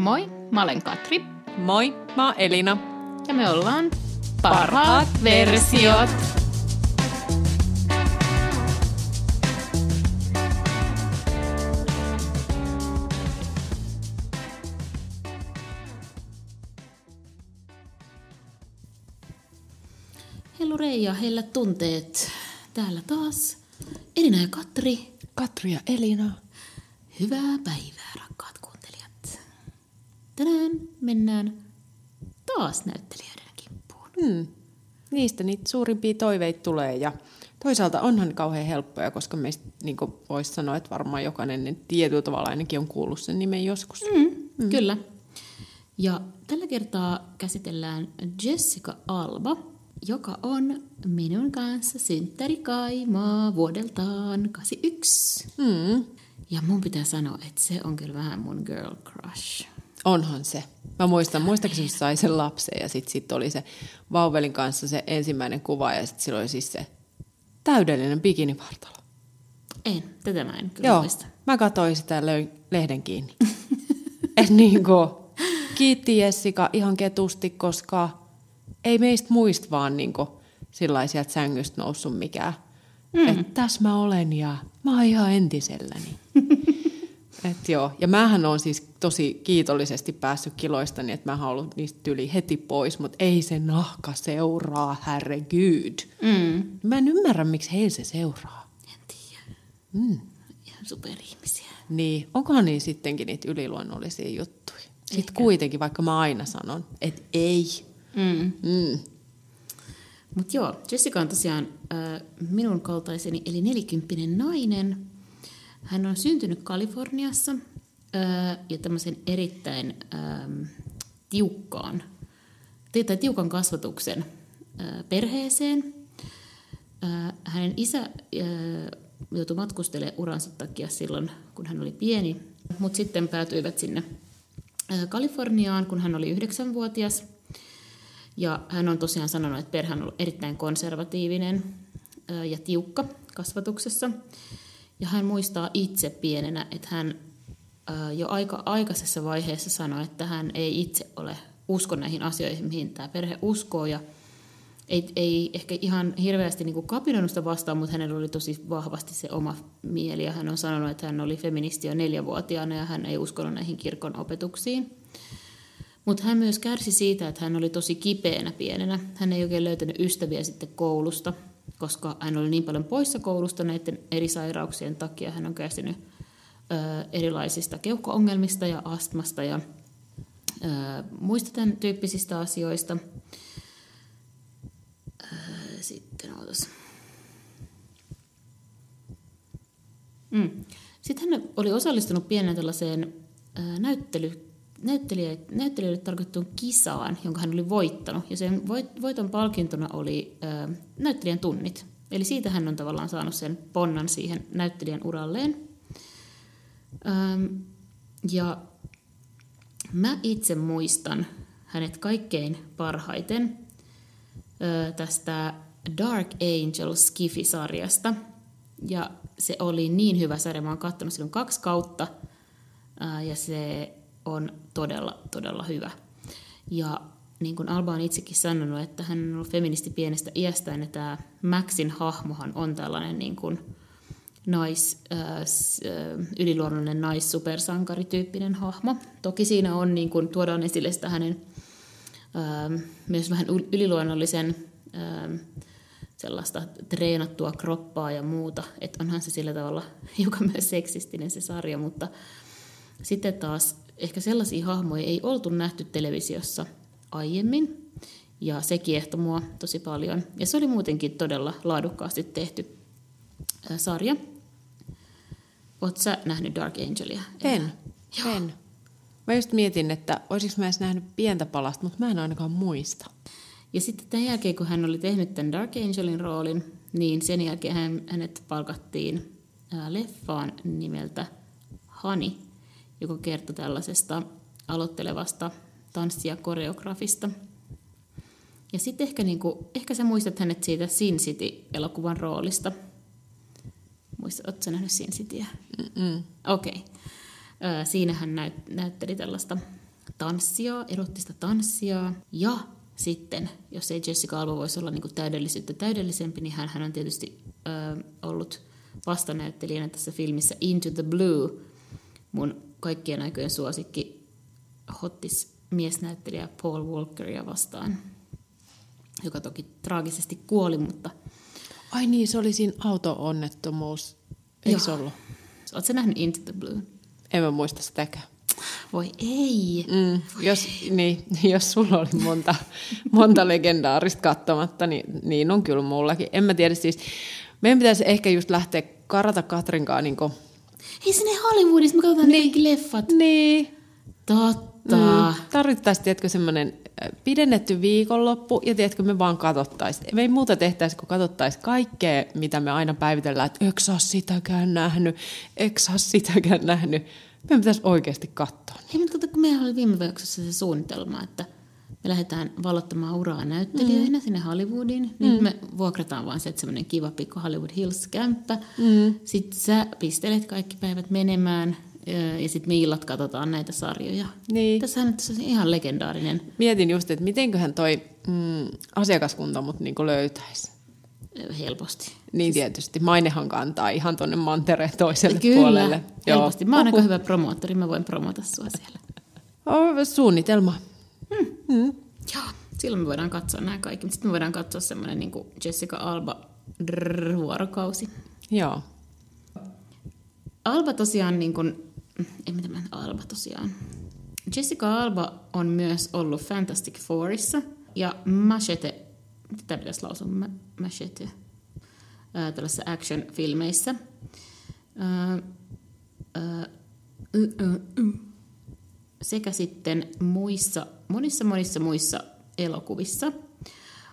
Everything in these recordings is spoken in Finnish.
Moi, mä olen Katri. Moi, mä oon Elina. Ja me ollaan Parhaat versiot. Hellu Reija, hellä tunteet. Täällä taas Elina ja Katri. Katri ja Elina. Hyvää päivää. Tänään mennään taas näyttelijöiden kimppuun. Hmm. Niistä niitä suurimpia toiveita tulee ja toisaalta onhan kauhean helppoja, koska meistä niin voisi sanoa, että varmaan jokainen niin tietyllä tavalla ainakin on kuullut sen nimen joskus. Mm, mm. Kyllä. Ja tällä kertaa käsitellään Jessica Alba, joka on minun kanssa synttärikaimaa vuodeltaan 81. Hmm. Ja mun pitää sanoa, että se on kyllä vähän mun girl crush. Onhan se. Mä muistan, muistaakseni se sai sen lapsen ja sitten sit oli se vauvelin kanssa se ensimmäinen kuva ja sitten silloin siis se täydellinen bikinivartalo. En, tätä mä en kyllä Joo, muista. mä katsoin sitä löin lehden kiinni. Et niinku, kiitti Jessica ihan ketusti, koska ei meistä muista vaan niinku sillä sieltä sängystä noussut mikään. Mm. Että tässä mä olen ja mä oon ihan entiselläni. Et joo. Ja mähän on siis tosi kiitollisesti päässyt kiloistani, että mä oon ollut niistä yli heti pois, mutta ei se nahka seuraa, herregud. Mm. Mä en ymmärrä, miksi heillä se seuraa. En tiedä. Mm. Ihan superihmisiä. Niin, onkohan niin sittenkin niitä yliluonnollisia juttuja? Sitten kuitenkin, vaikka mä aina sanon, että ei. Mm. Mm. Mutta joo, Jessica on tosiaan äh, minun kaltaiseni, eli nelikymppinen nainen. Hän on syntynyt Kaliforniassa ja tämmöisen erittäin tiukkaan, tai tiukan kasvatuksen perheeseen. Hänen isä joutui matkustelemaan uransa takia silloin, kun hän oli pieni, mutta sitten päätyivät sinne Kaliforniaan, kun hän oli yhdeksänvuotias. Ja hän on tosiaan sanonut, että perhe on ollut erittäin konservatiivinen ja tiukka kasvatuksessa. Ja hän muistaa itse pienenä, että hän jo aika aikaisessa vaiheessa sanoi, että hän ei itse ole usko näihin asioihin, mihin tämä perhe uskoo. Ja ei, ei ehkä ihan hirveästi niin kapinoinut sitä vastaan, mutta hänellä oli tosi vahvasti se oma mieli. Ja hän on sanonut, että hän oli feministi jo neljävuotiaana ja hän ei uskonut näihin kirkon opetuksiin. Mutta hän myös kärsi siitä, että hän oli tosi kipeänä pienenä. Hän ei oikein löytänyt ystäviä sitten koulusta, koska hän oli niin paljon poissa koulusta näiden eri sairauksien takia. Hän on kärsinyt erilaisista keuhko-ongelmista ja astmasta ja muista tämän tyyppisistä asioista. Sitten ootas. Mm. Sitten hän oli osallistunut pienen tällaiseen näyttely, näyttelijä, näyttelijöille tarkoittuun kisaan, jonka hän oli voittanut. Ja sen voit, voiton palkintona oli ö, näyttelijän tunnit. Eli siitä hän on tavallaan saanut sen ponnan siihen näyttelijän uralleen. Öm, ja mä itse muistan hänet kaikkein parhaiten ö, tästä Dark Angel Skiffy-sarjasta. Ja se oli niin hyvä sarja, mä oon katsonut silloin kaksi kautta. Ää, ja se on todella, todella hyvä. Ja niin kuin Alba on itsekin sanonut, että hän on ollut feministi pienestä iästään, ja tämä Maxin hahmohan on tällainen niin kuin nais, äh, äh, yliluonnollinen nais-supersankarityyppinen hahmo. Toki siinä on, niin kuin, tuodaan esille sitä hänen äh, myös vähän yl- yliluonnollisen äh, sellaista treenattua kroppaa ja muuta. Että onhan se sillä tavalla hiukan myös seksistinen se sarja, mutta sitten taas ehkä sellaisia hahmoja ei oltu nähty televisiossa aiemmin, ja se kiehtoi mua tosi paljon. Ja se oli muutenkin todella laadukkaasti tehty ää, sarja. Oletko sä nähnyt Dark Angelia? En. Joo. En. Mä just mietin, että olisinko mä edes nähnyt pientä palasta, mutta mä en ainakaan muista. Ja sitten tämän jälkeen, kun hän oli tehnyt tämän Dark Angelin roolin, niin sen jälkeen hän, hänet palkattiin ää, leffaan nimeltä Hani, joka kertoi tällaisesta aloittelevasta tanssi- ja koreografista. Ja sitten ehkä, niinku, ehkä sä muistat hänet siitä Sin City-elokuvan roolista. Muistat, ootko sä nähnyt Sin Cityä? Okei. Okay. Siinä hän näyt, näytteli tällaista tanssia, erottista tanssia. Ja sitten, jos ei Jessica Alba voisi olla niin kuin täydellisyyttä täydellisempi, niin hän, hän on tietysti ö, ollut vastanäyttelijänä tässä filmissä Into the Blue, mun kaikkien aikojen suosikki hottis miesnäyttelijä Paul Walkeria vastaan, joka toki traagisesti kuoli, mutta... Ai niin, se oli siinä auto-onnettomuus, eikö se ollut? Oletko nähnyt Into the Blue? En mä muista sitäkään. Voi ei. Mm, jos, niin, jos sulla oli monta, monta legendaarista katsomatta, niin, niin on kyllä mullakin. En mä tiedä siis, meidän pitäisi ehkä just lähteä karata Katrinkaan niin kuin... Hei sinne Hollywoodissa, me katsotaan niin. ne leffat. Niin. Totta. Mm, tarvittaisiin, tiedätkö, semmoinen pidennetty viikonloppu, ja tiedätkö, me vaan katsottaisiin. Me ei muuta tehtäisi, kun katsottaisiin kaikkea, mitä me aina päivitellään, että eikö sä sitäkään nähnyt, eikö sä sitäkään nähnyt. Meidän pitäisi oikeasti katsoa. Hei, mutta kun meillä oli viime jaksossa se suunnitelma, että me lähdetään valottamaan uraa näyttelijöinä mm. sinne Hollywoodiin, niin mm. me vuokrataan vaan se semmoinen kiva pikku Hollywood Hills-kämppä. Mm. Sitten sä pistelet kaikki päivät menemään, ja sitten me illat katsotaan näitä sarjoja. Niin. Tässä on ihan legendaarinen. Mietin just, että mitenköhän toi mm, asiakaskunta mut niinku löytäisi. Helposti. Niin siis... tietysti. Mainehan kantaa ihan tuonne mantereen toiselle Kyllä, puolelle. helposti. Mä oon aika hyvä promoottori, mä voin promota sua siellä. Suunnitelma. Hmm. Hmm. Joo, silloin me voidaan katsoa nämä kaikki. Sitten me voidaan katsoa semmoinen niin Jessica Alba drrr, vuorokausi. Joo. Alba tosiaan, niin kuin, ei mitä mä Alba tosiaan. Jessica Alba on myös ollut Fantastic Fourissa ja Machete, mitä pitäisi lausua, Machete, ää, tällaisissa action-filmeissä. Ää, ää, y, y, y. Sekä sitten muissa, monissa monissa muissa elokuvissa.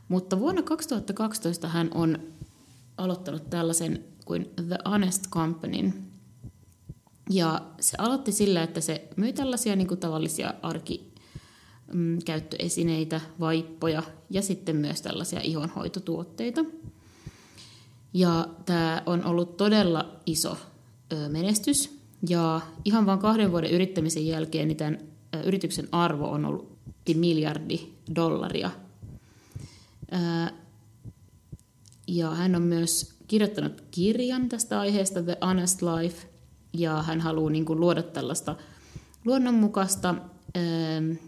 Mutta vuonna 2012 hän on aloittanut tällaisen kuin The Honest Companyn, ja se aloitti sillä, että se myi tällaisia niin kuin tavallisia arkikäyttöesineitä, vaippoja ja sitten myös tällaisia ihonhoitotuotteita. Ja tämä on ollut todella iso menestys. Ja ihan vain kahden vuoden yrittämisen jälkeen niin tämän yrityksen arvo on ollut miljardi dollaria. Ja hän on myös kirjoittanut kirjan tästä aiheesta, The Honest Life – ja hän haluaa niin kuin luoda tällaista luonnonmukaista,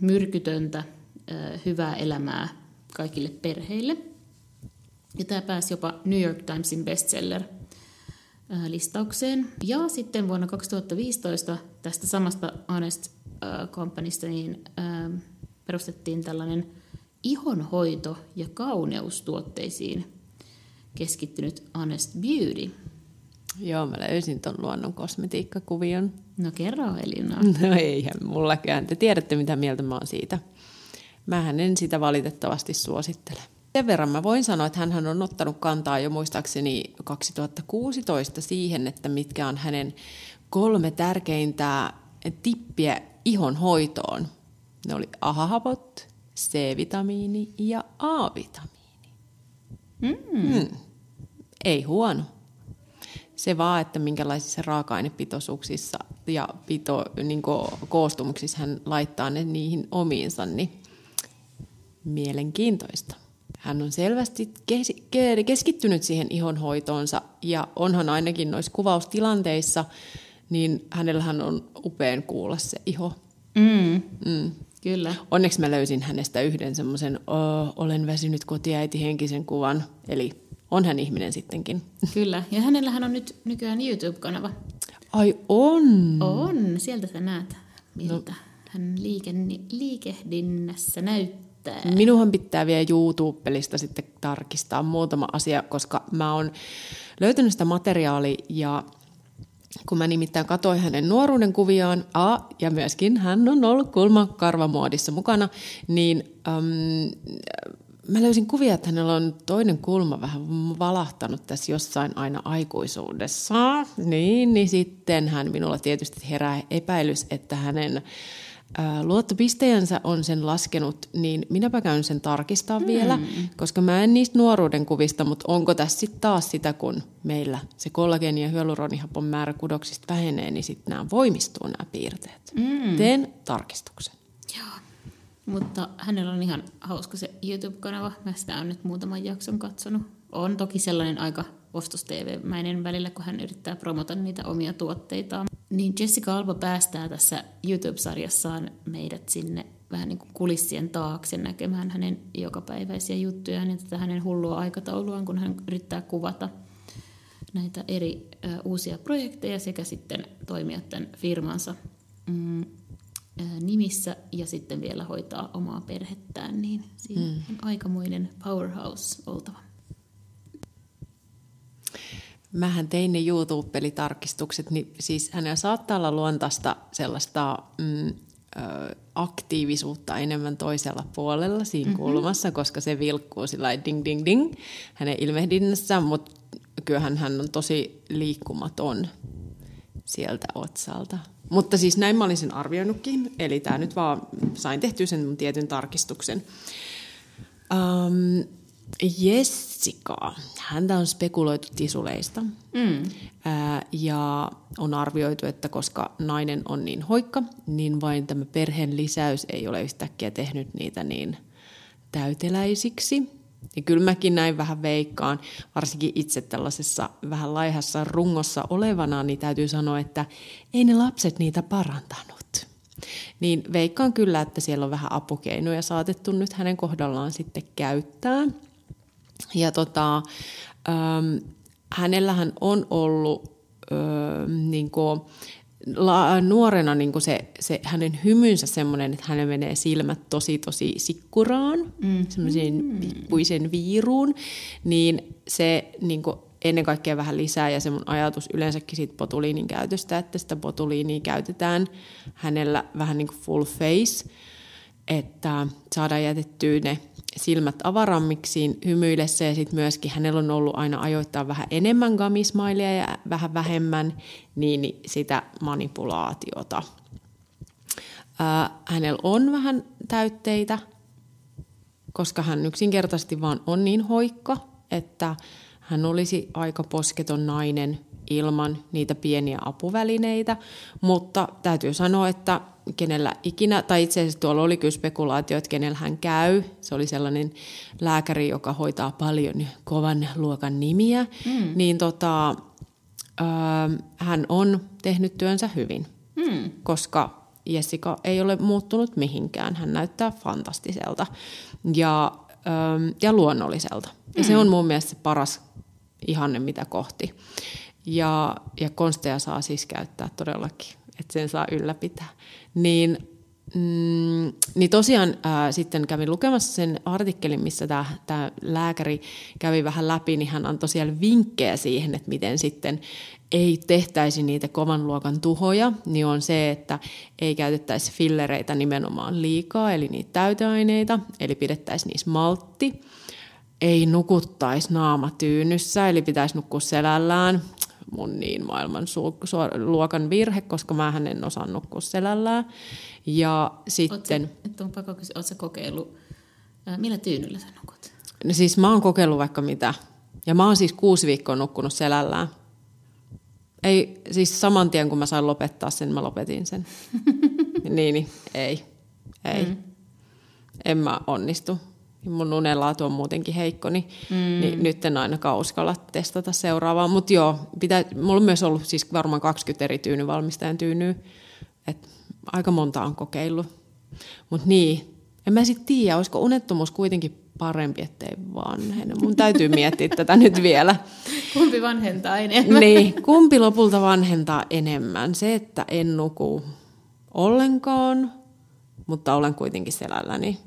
myrkytöntä, hyvää elämää kaikille perheille. Ja tämä pääsi jopa New York Timesin bestseller listaukseen. Ja sitten vuonna 2015 tästä samasta Honest Companysta niin perustettiin tällainen ihonhoito- ja kauneustuotteisiin keskittynyt Honest Beauty – Joo, mä löysin ton luonnon kosmetiikkakuvion. No kerro Elina. No eihän mullakaan. Te tiedätte, mitä mieltä mä oon siitä. Mähän en sitä valitettavasti suosittele. Sen verran mä voin sanoa, että hän on ottanut kantaa jo muistaakseni 2016 siihen, että mitkä on hänen kolme tärkeintä tippiä ihon hoitoon. Ne oli ahahapot, C-vitamiini ja A-vitamiini. Mm. Mm. Ei huono se vaan, että minkälaisissa raaka-ainepitoisuuksissa ja pito, niin koostumuksissa hän laittaa ne niihin omiinsa, niin mielenkiintoista. Hän on selvästi keskittynyt siihen ihonhoitoonsa ja onhan ainakin noissa kuvaustilanteissa, niin hänellähän on upean kuulla se iho. Mm. Mm. Kyllä. Onneksi mä löysin hänestä yhden semmoisen olen väsynyt kotiäiti henkisen kuvan, eli on hän ihminen sittenkin. Kyllä, ja hänellähän on nyt nykyään YouTube-kanava. Ai on? On, sieltä sä näet, miltä no. hän liikenni, liikehdinnässä näyttää. Minuhan pitää vielä YouTube-pelistä sitten tarkistaa muutama asia, koska mä oon löytänyt sitä materiaalia ja kun mä nimittäin katsoin hänen nuoruuden kuviaan, a, ja myöskin hän on ollut kulmakarvamuodissa mukana, niin äm, mä löysin kuvia, että hänellä on toinen kulma vähän valahtanut tässä jossain aina aikuisuudessa. Niin, niin sitten hän minulla tietysti herää epäilys, että hänen luottopisteensä on sen laskenut, niin minäpä käyn sen tarkistaa mm. vielä, koska mä en niistä nuoruuden kuvista, mutta onko tässä sitten taas sitä, kun meillä se kollageeni- ja hyaluronihapon määrä kudoksista vähenee, niin sitten nämä voimistuu nämä piirteet. Mm. Teen tarkistuksen. Joo. Mutta hänellä on ihan hauska se YouTube-kanava. Mä sitä on nyt muutaman jakson katsonut. On toki sellainen aika ostos-TV-mäinen välillä, kun hän yrittää promota niitä omia tuotteitaan. Niin Jessica Alba päästää tässä YouTube-sarjassaan meidät sinne vähän niin kuin kulissien taakse näkemään hänen jokapäiväisiä juttujaan ja tätä hänen hullua aikatauluaan, kun hän yrittää kuvata näitä eri ö, uusia projekteja sekä sitten toimia tämän firmansa mm, ö, nimissä ja sitten vielä hoitaa omaa perhettään, niin siinä mm. on aikamoinen powerhouse oltava. Mähän tein ne YouTube-pelitarkistukset, niin siis hänellä saattaa olla luontaista sellaista mm, ö, aktiivisuutta enemmän toisella puolella siinä mm-hmm. kulmassa, koska se vilkkuu sillä ding ding ding hänen ilmehdinnässä, mutta kyllähän hän on tosi liikkumaton sieltä otsalta. Mutta siis näin mä olin sen arvioinutkin, eli tämä nyt vaan sain tehtyä sen mun tietyn tarkistuksen. Um, Jessica, häntä on spekuloitu tisuleista. Mm. Ää, ja on arvioitu, että koska nainen on niin hoikka, niin vain tämä perheen lisäys ei ole yhtäkkiä tehnyt niitä niin täyteläisiksi. Ja kyllä mäkin näin vähän veikkaan, varsinkin itse tällaisessa vähän laihassa rungossa olevana, niin täytyy sanoa, että ei ne lapset niitä parantanut. Niin veikkaan kyllä, että siellä on vähän apukeinoja saatettu nyt hänen kohdallaan sitten käyttää. Ja tota, ähm, hänellähän on ollut ähm, niin kuin, la, nuorena niin kuin se, se, hänen hymynsä semmoinen, että hänen menee silmät tosi tosi sikkuraan, mm. semmoiseen pikkuisen viiruun, niin se niin kuin, ennen kaikkea vähän lisää ja se mun ajatus yleensäkin siitä botuliinin käytöstä, että sitä botuliinia käytetään hänellä vähän niin kuin full face, että saadaan jätettyä ne silmät avarammiksiin hymyillessä ja sitten myöskin hänellä on ollut aina ajoittaa vähän enemmän gamismailia ja vähän vähemmän niin sitä manipulaatiota. Ää, hänellä on vähän täytteitä, koska hän yksinkertaisesti vaan on niin hoikka, että hän olisi aika posketon nainen ilman niitä pieniä apuvälineitä, mutta täytyy sanoa, että kenellä ikinä, tai itse asiassa tuolla oli kyllä spekulaatio, että kenellä hän käy. Se oli sellainen lääkäri, joka hoitaa paljon kovan luokan nimiä. Mm. Niin tota, hän on tehnyt työnsä hyvin, mm. koska Jessica ei ole muuttunut mihinkään. Hän näyttää fantastiselta ja, ja luonnolliselta. Ja mm. se on mun mielestä se paras ihanne, mitä kohti. Ja, ja konsteja saa siis käyttää todellakin, että sen saa ylläpitää. Niin, mm, niin tosiaan ää, sitten kävin lukemassa sen artikkelin, missä tämä lääkäri kävi vähän läpi, niin hän antoi siellä vinkkejä siihen, että miten sitten ei tehtäisi niitä kovan luokan tuhoja, niin on se, että ei käytettäisi fillereitä nimenomaan liikaa, eli niitä täyteaineita, eli pidettäisiin niissä maltti. Ei nukuttaisi naama tyynyssä, eli pitäisi nukkua selällään mun niin maailman su- su- luokan virhe, koska mä en osaa nukkua selällään. Ja sitten... Oletko, on pakko kysyä, oletko kokeillut, ää, millä tyynyllä sä nukut? No siis mä oon kokeillut vaikka mitä. Ja mä oon siis kuusi viikkoa nukkunut selällään. Ei, siis saman tien kun mä sain lopettaa sen, mä lopetin sen. niin, niin, ei, ei. Mm. En mä onnistu mun unenlaatu on muutenkin heikko, niin, mm. niin nyt en ainakaan uskalla testata seuraavaa. Mutta joo, pitää, mulla on myös ollut siis varmaan 20 eri tyynyvalmistajan tyynyä, että aika monta on kokeillut. Mutta niin, en mä sitten tiedä, olisiko unettomuus kuitenkin parempi, ettei vanhene. Mun täytyy miettiä tätä nyt vielä. Kumpi vanhentaa enemmän? Niin, kumpi lopulta vanhentaa enemmän? Se, että en nuku ollenkaan, mutta olen kuitenkin selälläni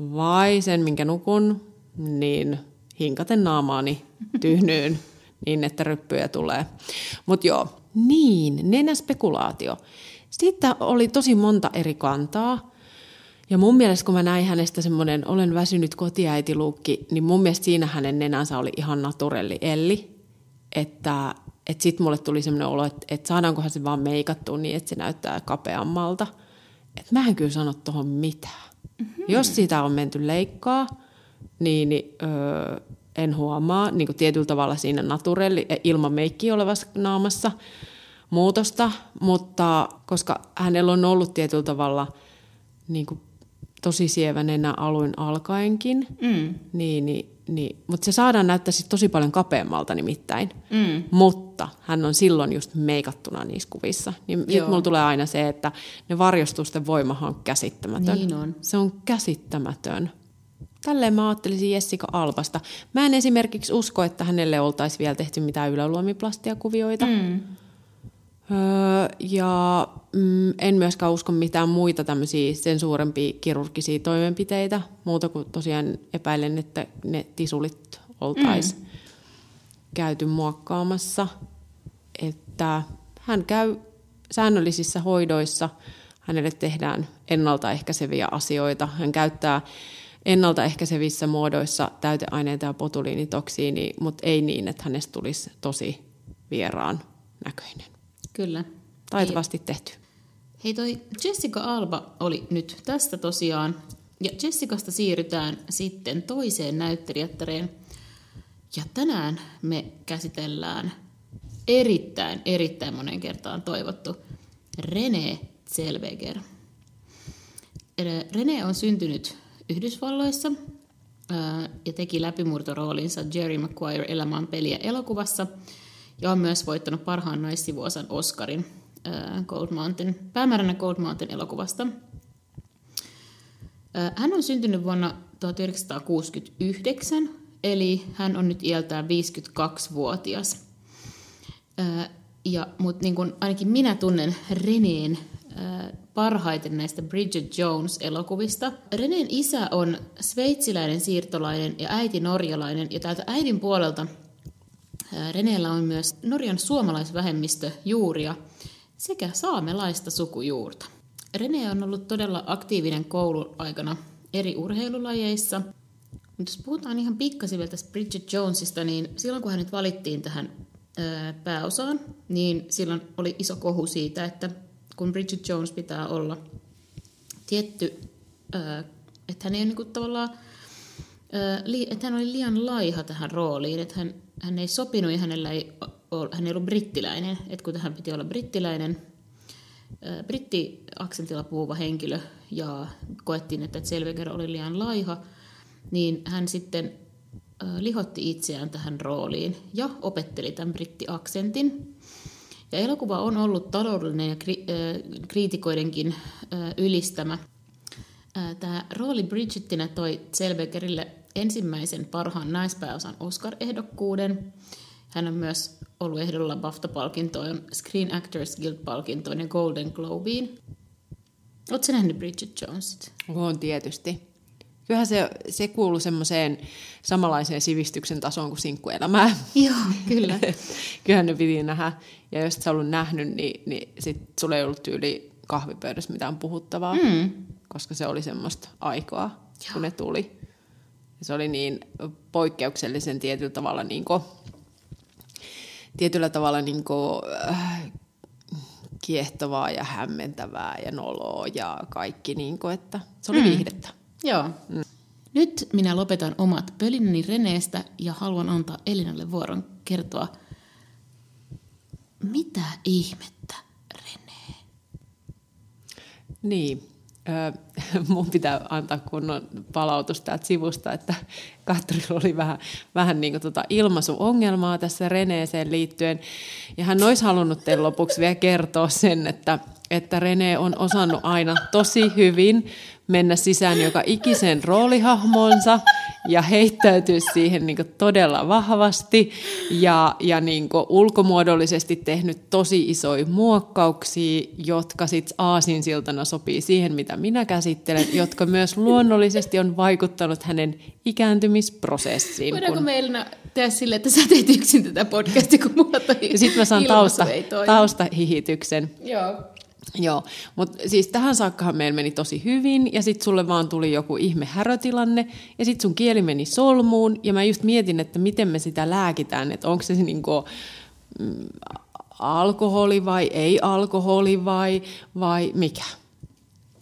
vai sen, minkä nukun, niin hinkaten naamaani tyhnyyn niin, että ryppyjä tulee. Mutta joo, niin, nenäspekulaatio. Siitä oli tosi monta eri kantaa. Ja mun mielestä, kun mä näin hänestä semmoinen olen väsynyt kotiäitiluukki, niin mun mielestä siinä hänen nenänsä oli ihan naturelli Elli. Että että sitten mulle tuli semmoinen olo, että, että saadaankohan se vaan meikattua niin, että se näyttää kapeammalta. Että mä en kyllä sano tuohon mitään. Mm-hmm. Jos siitä on menty leikkaa, niin, öö, en huomaa niin kuin tietyllä tavalla siinä naturelli, e, ilman meikkiä olevassa naamassa muutosta, mutta koska hänellä on ollut tietyllä tavalla niin kuin tosi sievänenä alun alkaenkin, Mm. niin, niin, niin, mutta se saadaan näyttää sit tosi paljon kapeammalta nimittäin. Mm. Mutta hän on silloin just meikattuna niissä kuvissa. Niin Joo. mulla tulee aina se, että ne varjostusten voimahan on käsittämätön. Niin on. Se on käsittämätön. Tälleen mä ajattelisin Jessica Albasta. Mä en esimerkiksi usko, että hänelle oltaisi vielä tehty mitään yläluomiplastiakuvioita. Mm. Öö, ja mm, en myöskään usko mitään muita tämmöisiä sen suurempia kirurgisia toimenpiteitä, muuta kuin tosiaan epäilen, että ne tisulit oltaisiin mm. käyty muokkaamassa. Että hän käy säännöllisissä hoidoissa, hänelle tehdään ennaltaehkäiseviä asioita. Hän käyttää ennaltaehkäisevissä muodoissa täyteaineita ja botuliinitoksiini, mutta ei niin, että hänestä tulisi tosi vieraan näköinen. Kyllä. Taitavasti tehty. Hei toi Jessica Alba oli nyt tästä tosiaan. Ja Jessicasta siirrytään sitten toiseen näyttelijättäreen. Ja tänään me käsitellään erittäin, erittäin monen kertaan toivottu René Zellweger. René on syntynyt Yhdysvalloissa ja teki läpimurtoroolinsa Jerry Maguire elämään peliä elokuvassa ja on myös voittanut parhaan naissivuosan Oscarin Gold Mountain, päämääränä Gold Mountain elokuvasta. Hän on syntynyt vuonna 1969, eli hän on nyt iältään 52-vuotias. Ö, Ja, mutta niin kun, ainakin minä tunnen Reneen parhaiten näistä Bridget Jones-elokuvista. Reneen isä on sveitsiläinen siirtolainen ja äiti norjalainen, ja täältä äidin puolelta Reneellä on myös Norjan suomalaisvähemmistö juuria sekä saamelaista sukujuurta. Rene on ollut todella aktiivinen kouluaikana eri urheilulajeissa, mutta jos puhutaan ihan pikkasen vielä tästä Bridget Jonesista, niin silloin kun hänet valittiin tähän pääosaan, niin silloin oli iso kohu siitä, että kun Bridget Jones pitää olla tietty, että hän ei ole niinku tavallaan, että hän oli liian laiha tähän rooliin, että hän, hän ei sopinut ja hänellä ei, hän ei ollut brittiläinen, että kun hän piti olla brittiläinen, brittiaksentilla puhuva henkilö ja koettiin, että Zellweger oli liian laiha, niin hän sitten lihotti itseään tähän rooliin ja opetteli tämän brittiaksentin. Ja elokuva on ollut taloudellinen ja kri- ö, kriitikoidenkin ö, ylistämä. Ö, Tämä rooli Bridgettinä toi Zellwegerille ensimmäisen parhaan naispääosan Oscar-ehdokkuuden. Hän on myös ollut ehdolla BAFTA-palkintoon, Screen Actors Guild-palkintoon ja Golden Globeen. Oletko nähnyt Bridget Jonesit? On tietysti. Kyllähän se, se kuuluu semmoiseen samanlaiseen sivistyksen tasoon kuin sinkkuelämää. Joo, kyllä. Kyllähän ne piti nähdä. Ja jos et sä ollut nähnyt, niin, niin sit sulla ei ollut tyyli kahvipöydässä mitään puhuttavaa, Mm. koska se oli semmoista aikaa, kun ne tuli. Se oli niin poikkeuksellisen tietyllä tavalla, niin kuin, tietyllä tavalla niin kuin, äh, kiehtovaa ja hämmentävää ja noloa ja kaikki, niin kuin, että se oli Mm. viihdettä. Joo. Mm. Nyt minä lopetan omat pölinäni Reneestä ja haluan antaa Elinalle vuoron kertoa, mitä ihmettä Renee? Niin. Mun pitää antaa kunnon palautus täältä sivusta, että Katrilla oli vähän, vähän niin kuin tota ilmaisuongelmaa tässä Reneeseen liittyen. Ja hän olisi halunnut teille lopuksi vielä kertoa sen, että, että Rene on osannut aina tosi hyvin mennä sisään joka ikisen roolihahmonsa ja heittäytyä siihen niin todella vahvasti ja, ja niin ulkomuodollisesti tehnyt tosi isoja muokkauksia, jotka sitten aasinsiltana sopii siihen, mitä minä käsittelen, jotka myös luonnollisesti on vaikuttanut hänen ikääntymisprosessiin. Voidaanko kun- me Elina tehdä sille, että sä teet yksin tätä podcastia, kun mulla toi Ja sitten mä saan tausta, taustahihityksen. Joo. Joo, mutta siis tähän saakkahan meillä meni tosi hyvin, ja sitten sulle vaan tuli joku ihme härötilanne, ja sitten sun kieli meni solmuun, ja mä just mietin, että miten me sitä lääkitään, että onko se niinku, mm, alkoholi vai ei alkoholi vai, vai mikä?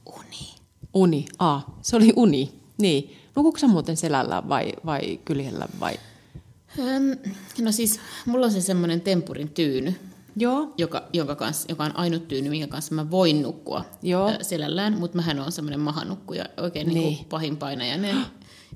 Uni. Uni, a, se oli uni, niin. Nukuuko sä muuten selällä vai, vai kyljellä vai? Öm, no siis, mulla on se semmoinen tempurin tyyny, Joo. joka, jonka kanssa, joka on ainut tyyny, minkä kanssa mä voin nukkua Joo. ää, selällään, mutta mähän on semmoinen mahanukkuja, oikein niin. Niin pahin painajainen.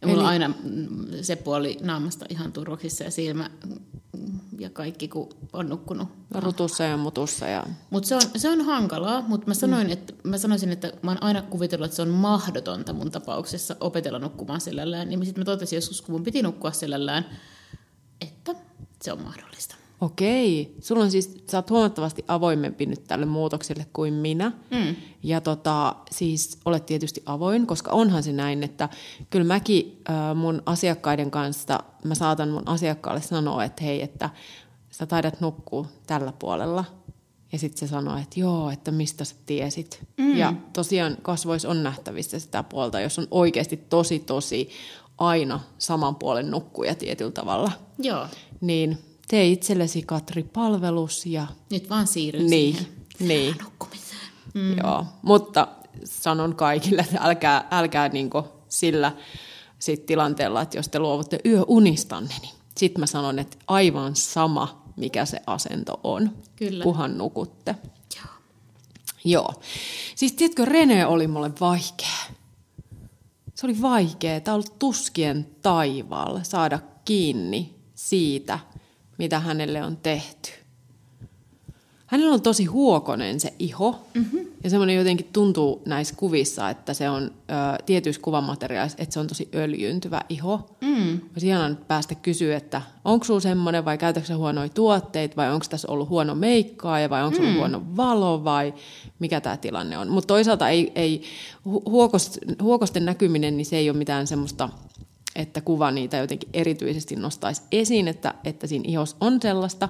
Ja mulla on aina mm, se puoli naamasta ihan turvoksissa ja silmä mm, ja kaikki, kun on nukkunut. Rutussa ja mutussa. Ja... Mutta se on, se on hankalaa, mutta mä, sanoin, että, mä sanoisin, että mä oon aina kuvitellut, että se on mahdotonta mun tapauksessa opetella nukkumaan selällään. Niin sitten mä totesin joskus, kun mun piti nukkua selällään, että se on mahdollista. Okei. Sulla on siis, sä oot huomattavasti avoimempi nyt tälle muutokselle kuin minä. Mm. Ja tota, siis olet tietysti avoin, koska onhan se näin, että kyllä mäkin äh, mun asiakkaiden kanssa, mä saatan mun asiakkaalle sanoa, että hei, että sä taidat nukkua tällä puolella. Ja sitten se sanoo, että joo, että mistä sä tiesit. Mm. Ja tosiaan kasvoissa on nähtävissä sitä puolta, jos on oikeasti tosi, tosi aina saman puolen nukkuja tietyllä tavalla. Joo, Niin tee itsellesi Katri palvelus ja nyt vaan siirryn niin, siihen niin. nukkumiseen. Mm. Joo, mutta sanon kaikille, että älkää, älkää niinku sillä sit tilanteella, että jos te luovutte yöunistanne, niin sitten mä sanon, että aivan sama, mikä se asento on, Kyllä. kuhan nukutte. Joo. Joo. Siis tiedätkö, Rene oli mulle vaikea. Se oli vaikea. Tämä oli tuskien taivaalla saada kiinni siitä, mitä hänelle on tehty. Hänellä on tosi huokonen se iho. Mm-hmm. Ja semmoinen jotenkin tuntuu näissä kuvissa, että se on ö, tietyissä kuvamateriaalissa, että se on tosi öljyntyvä iho. Mm. Olisi ihanaa nyt päästä kysyä, että onko sulla semmoinen vai käytätkö sä huonoja tuotteita vai onko tässä ollut huono meikkaa vai onko mm. ollut huono valo vai mikä tämä tilanne on. Mutta toisaalta ei, ei hu- huokost, huokosten näkyminen, niin se ei ole mitään semmoista että kuva niitä jotenkin erityisesti nostaisi esiin, että, että siinä ihossa on sellaista.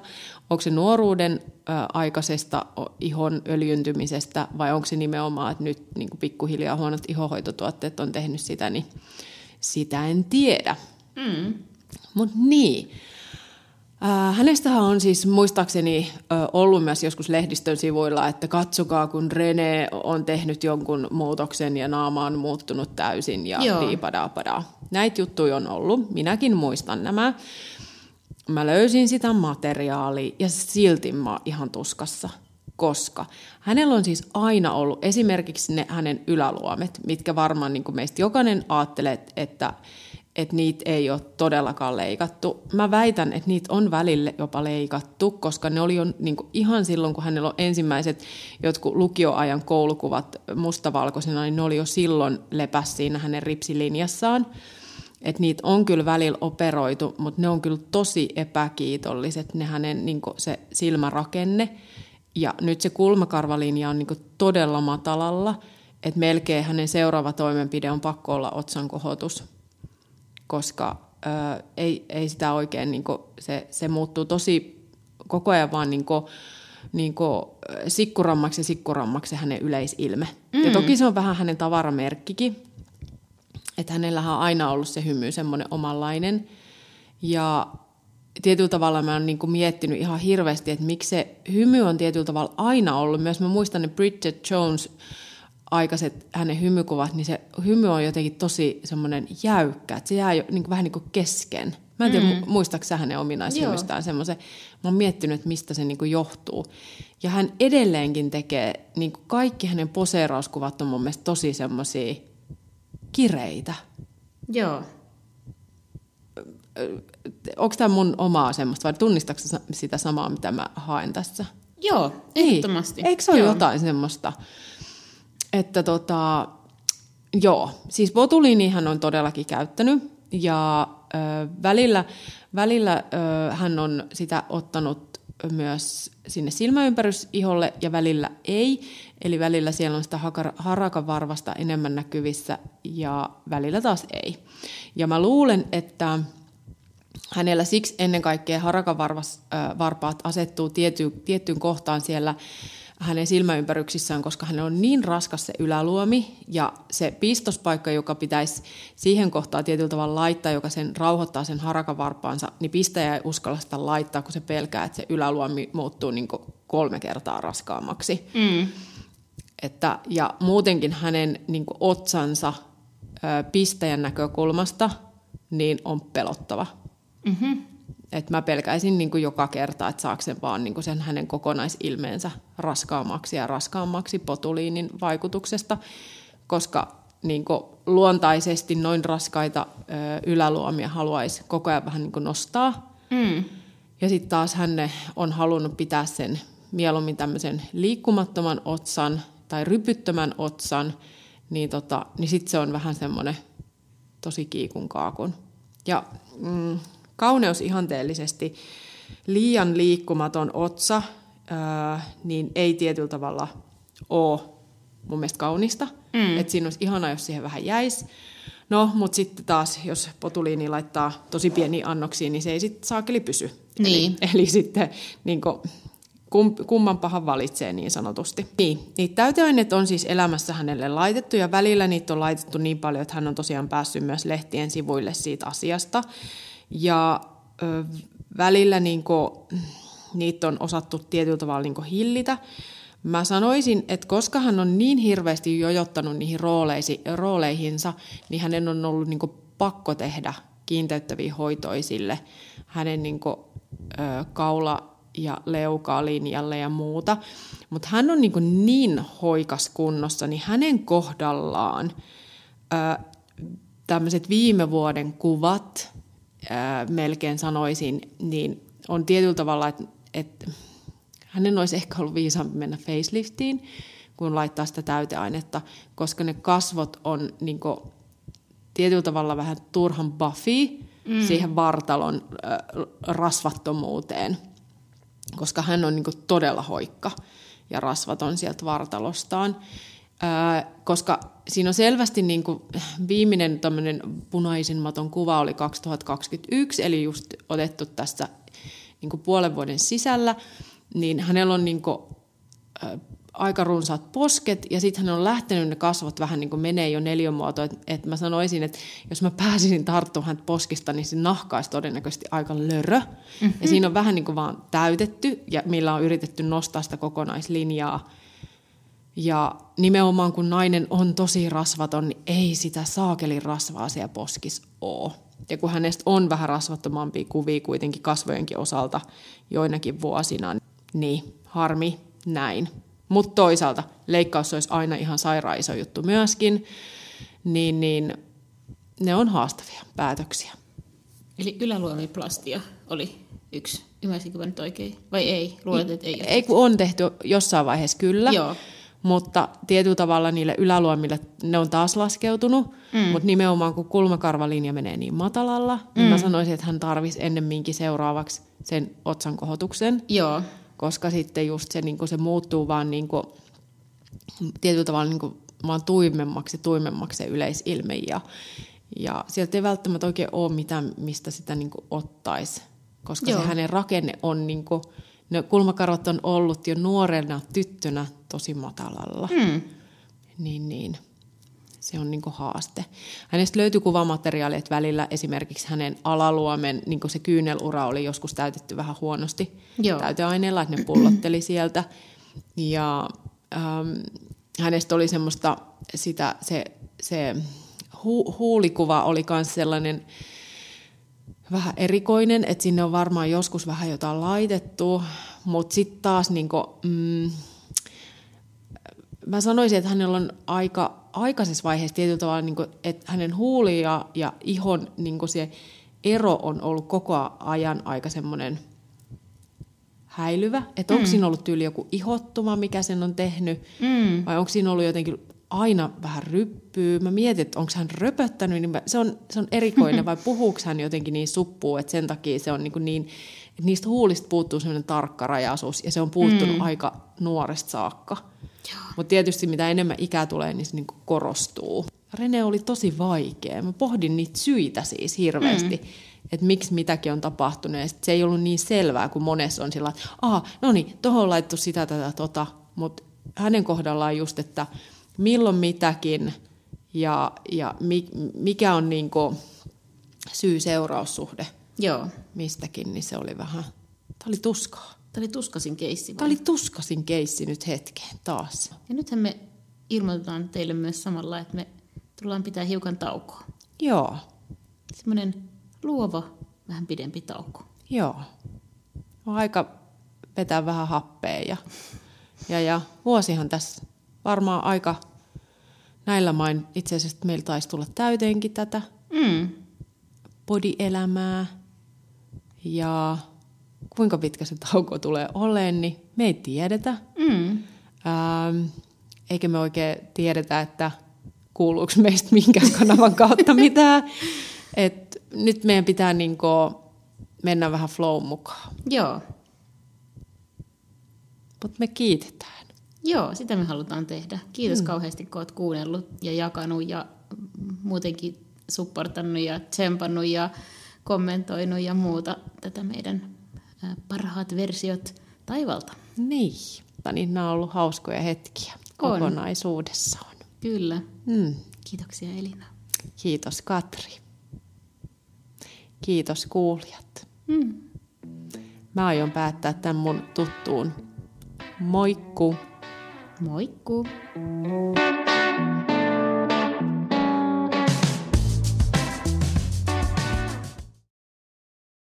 Onko se nuoruuden ö, aikaisesta ihon öljyntymisestä vai onko se nimenomaan, että nyt niin kuin pikkuhiljaa huonot ihohoitotuotteet on tehnyt sitä, niin sitä en tiedä. Mm. Mutta niin. Äh, Hänestähän on siis muistaakseni ollut myös joskus lehdistön sivuilla, että katsokaa kun Rene on tehnyt jonkun muutoksen ja naama on muuttunut täysin ja diipadapadaa. Näitä juttuja on ollut, minäkin muistan nämä. Mä löysin sitä materiaalia ja silti mä oon ihan tuskassa, koska hänellä on siis aina ollut esimerkiksi ne hänen yläluomet, mitkä varmaan niin kuin meistä jokainen ajattelee, että, että niitä ei ole todellakaan leikattu. Mä väitän, että niitä on välillä jopa leikattu, koska ne oli jo niin kuin ihan silloin, kun hänellä on ensimmäiset jotkut lukioajan koulukuvat mustavalkoisena, niin ne oli jo silloin lepäs siinä hänen ripsilinjassaan. Että niitä on kyllä välillä operoitu, mutta ne on kyllä tosi epäkiitolliset, ne hänen niin se silmärakenne. Ja nyt se kulmakarvalinja on niin todella matalalla, että melkein hänen seuraava toimenpide on pakko olla otsan kohotus, koska ö, ei, ei sitä oikein, niin kuin, se, se muuttuu tosi koko ajan vaan niin kuin, niin kuin, sikkurammaksi ja sikkurammaksi se hänen yleisilme. Mm. Ja toki se on vähän hänen tavaramerkkikin, että hänellähän on aina ollut se hymy semmoinen omanlainen. Ja tietyllä tavalla mä oon niinku miettinyt ihan hirveästi, että miksi se hymy on tietyllä tavalla aina ollut. Myös mä muistan ne Bridget Jones aikaiset hänen hymykuvat, niin se hymy on jotenkin tosi semmoinen jäykkä, että se jää jo, niin kuin, vähän niin kuin kesken. Mä en tiedä, mm. muistaako sä hänen ominaishymystään semmoisen. Mä oon miettinyt, että mistä se niin kuin johtuu. Ja hän edelleenkin tekee, niin kuin kaikki hänen poseerauskuvat on mun mielestä tosi semmoisia kireitä. Joo. Onko tämä mun omaa semmoista vai tunnistatko sitä samaa, mitä mä haen tässä? Joo, ehdottomasti. Ei. Eikö se ole Joo. jotain semmoista? Että tota, joo, siis botuliinihan on todellakin käyttänyt ja ö, välillä, välillä ö, hän on sitä ottanut myös sinne silmäympärysiholle ja välillä ei. Eli välillä siellä on sitä hakar- harakavarvasta enemmän näkyvissä ja välillä taas ei. Ja mä luulen, että hänellä siksi ennen kaikkea harakavarpaat asettuu tiety, tiettyyn kohtaan siellä hänen silmäympäryksissään, koska hän on niin raskas se yläluomi ja se pistospaikka, joka pitäisi siihen kohtaan tietyllä tavalla laittaa, joka sen rauhoittaa sen harakavarpaansa, niin pistäjä ei uskalla sitä laittaa, kun se pelkää, että se yläluomi muuttuu niin kolme kertaa raskaammaksi. Mm. Että, ja muutenkin hänen niin otsansa ö, pistäjän näkökulmasta niin on pelottava. Mm-hmm. Et mä pelkäisin niin kuin joka kerta, että saako sen vaan niin kuin sen hänen kokonaisilmeensä raskaammaksi ja raskaammaksi potuliinin vaikutuksesta, koska niin kuin luontaisesti noin raskaita ö, yläluomia haluaisi koko ajan vähän niin kuin nostaa. Mm. Ja sitten taas hän on halunnut pitää sen mieluummin tämmöisen liikkumattoman otsan tai rypyttömän otsan, niin, tota, niin sitten se on vähän semmoinen tosi kiikun kaakun. Ja mm, kauneus ihanteellisesti liian liikkumaton otsa, niin ei tietyllä tavalla ole mun mielestä kaunista. Mm. Että siinä olisi ihana, jos siihen vähän jäisi. No, mutta sitten taas, jos potuliini laittaa tosi pieni annoksia, niin se ei sitten saakeli pysy. Niin. Eli, eli sitten niin kuin, kum, kumman pahan valitsee niin sanotusti. Niin, niitä täyteaineet on siis elämässä hänelle laitettu ja välillä niitä on laitettu niin paljon, että hän on tosiaan päässyt myös lehtien sivuille siitä asiasta. Ja ö, välillä niin kuin, niitä on osattu tietyllä tavalla niin hillitä. Mä sanoisin, että koska hän on niin hirveästi jojottanut niihin rooleisi, rooleihinsa, niin hänen on ollut niin pakko tehdä kiinteyttäviä hoitoisille hänen niin kuin, ö, kaula- ja leukalinjalle ja muuta. Mutta hän on niin, niin hoikas kunnossa, niin hänen kohdallaan ö, tämmöiset viime vuoden kuvat, ö, melkein sanoisin, niin on tietyllä tavalla, että et, hänen olisi ehkä ollut viisaampi mennä faceliftiin, kun laittaa sitä täyteainetta, koska ne kasvot on niin kuin, tietyllä tavalla vähän turhan buffy mm. siihen vartalon äh, rasvattomuuteen, koska hän on niin kuin, todella hoikka ja rasvaton sieltä vartalostaan. Koska siinä on selvästi niin kuin, viimeinen punaisen maton kuva oli 2021, eli just otettu tässä niin kuin puolen vuoden sisällä, niin hänellä on niin kuin, äh, aika runsaat posket ja sitten hän on lähtenyt ne kasvot vähän niin kuin menee jo neljömuotoon. Että et mä sanoisin, että jos mä pääsisin tarttumaan häntä poskista, niin se nahka olisi todennäköisesti aika lörö. Mm-hmm. Ja siinä on vähän niin kuin vaan täytetty ja millä on yritetty nostaa sitä kokonaislinjaa. Ja nimenomaan kun nainen on tosi rasvaton, niin ei sitä saakelin rasvaa siellä poskis ole. Ja kun hänestä on vähän rasvattomampia kuvia kuitenkin kasvojenkin osalta joinakin vuosina, niin harmi näin. Mutta toisaalta leikkaus olisi aina ihan sairaan iso juttu myöskin, niin, niin ne on haastavia päätöksiä. Eli yläluomiplastia oli yksi. Ymmärsinkö mä nyt oikein? Vai ei? Luulet, että ei? Ei, kun on tehty jossain vaiheessa kyllä. Joo. Mutta tietyllä tavalla niille yläluomille ne on taas laskeutunut, mm. mutta nimenomaan kun kulmakarvalinja menee niin matalalla, mm. niin mä mm. sanoisin, että hän tarvisi ennemminkin seuraavaksi sen otsan kohotuksen. Joo koska sitten just se, niin se muuttuu vaan niin kuin, tietyllä tavalla niin kuin, vaan tuimemmaksi tuimemmaksi se yleisilme ja, ja sieltä ei välttämättä oikein ole mitään, mistä sitä niin ottaisi, koska Joo. se hänen rakenne on, niin kuin, ne kulmakarvat on ollut jo nuorena tyttönä tosi matalalla. Hmm. Niin, niin se on niin haaste. Hänestä löytyi kuvamateriaalia, että välillä esimerkiksi hänen alaluomen niin se kyynelura oli joskus täytetty vähän huonosti Joo. täyteaineella, että ne pullotteli sieltä. Ja ähm, hänestä oli semmoista, sitä, se, se hu, huulikuva oli myös sellainen vähän erikoinen, että sinne on varmaan joskus vähän jotain laitettu, mutta sitten taas niin kuin, mm, mä sanoisin, että hänellä on aika aikaisessa vaiheessa tietyllä tavalla, niin kuin, että hänen huuli ja, ja ihon niin kuin se ero on ollut koko ajan aika semmoinen häilyvä. Että mm. onko siinä ollut tyyli joku ihottuma, mikä sen on tehnyt, mm. vai onko siinä ollut jotenkin aina vähän ryppyy. Mä mietin, että onko hän röpöttänyt, niin mä, se, on, se on erikoinen, vai puhuuko hän jotenkin niin suppuu, että sen takia se on niin, kuin niin että niistä huulista puuttuu semmoinen tarkkarajaisuus, ja se on puuttunut mm. aika nuoresta saakka. Mutta tietysti mitä enemmän ikää tulee, niin se niin korostuu. Rene oli tosi vaikea. Mä pohdin niitä syitä siis hirveästi, mm. että miksi mitäkin on tapahtunut. Ja se ei ollut niin selvää, kuin monessa on sillä, että no niin, tuohon on laittu sitä, tätä, tota. Mutta hänen kohdallaan just, että milloin mitäkin ja, ja mikä on niin syy-seuraussuhde Joo. mistäkin, niin se oli vähän, tämä oli tuskaa. Tämä oli tuskasin keissi. Tämä oli tuskasin keissi nyt hetkeen taas. Ja nythän me ilmoitetaan teille myös samalla, että me tullaan pitää hiukan taukoa. Joo. Semmoinen luova, vähän pidempi tauko. Joo. On aika vetää vähän happea ja, ja, ja vuosihan tässä varmaan aika näillä main itse asiassa meillä taisi tulla täyteenkin tätä Mm. bodielämää ja kuinka pitkä se tauko tulee olemaan, niin me ei tiedetä. Mm. Ähm, eikä me oikein tiedetä, että kuuluuko meistä minkään kanavan kautta mitään. Et nyt meidän pitää niinku mennä vähän flow mukaan. Joo. Mutta me kiitetään. Joo, sitä me halutaan tehdä. Kiitos mm. kauheasti, kun oot kuunnellut ja jakanut ja muutenkin supportannut ja tsempannut ja kommentoinut ja muuta tätä meidän parhaat versiot taivalta. Niin. niin nämä on ollut hauskoja hetkiä On. kokonaisuudessaan. Kyllä. Mm. Kiitoksia Elina. Kiitos Katri. Kiitos kuulijat. Mm. Mä aion päättää tämän mun tuttuun moikku. Moikku! Thank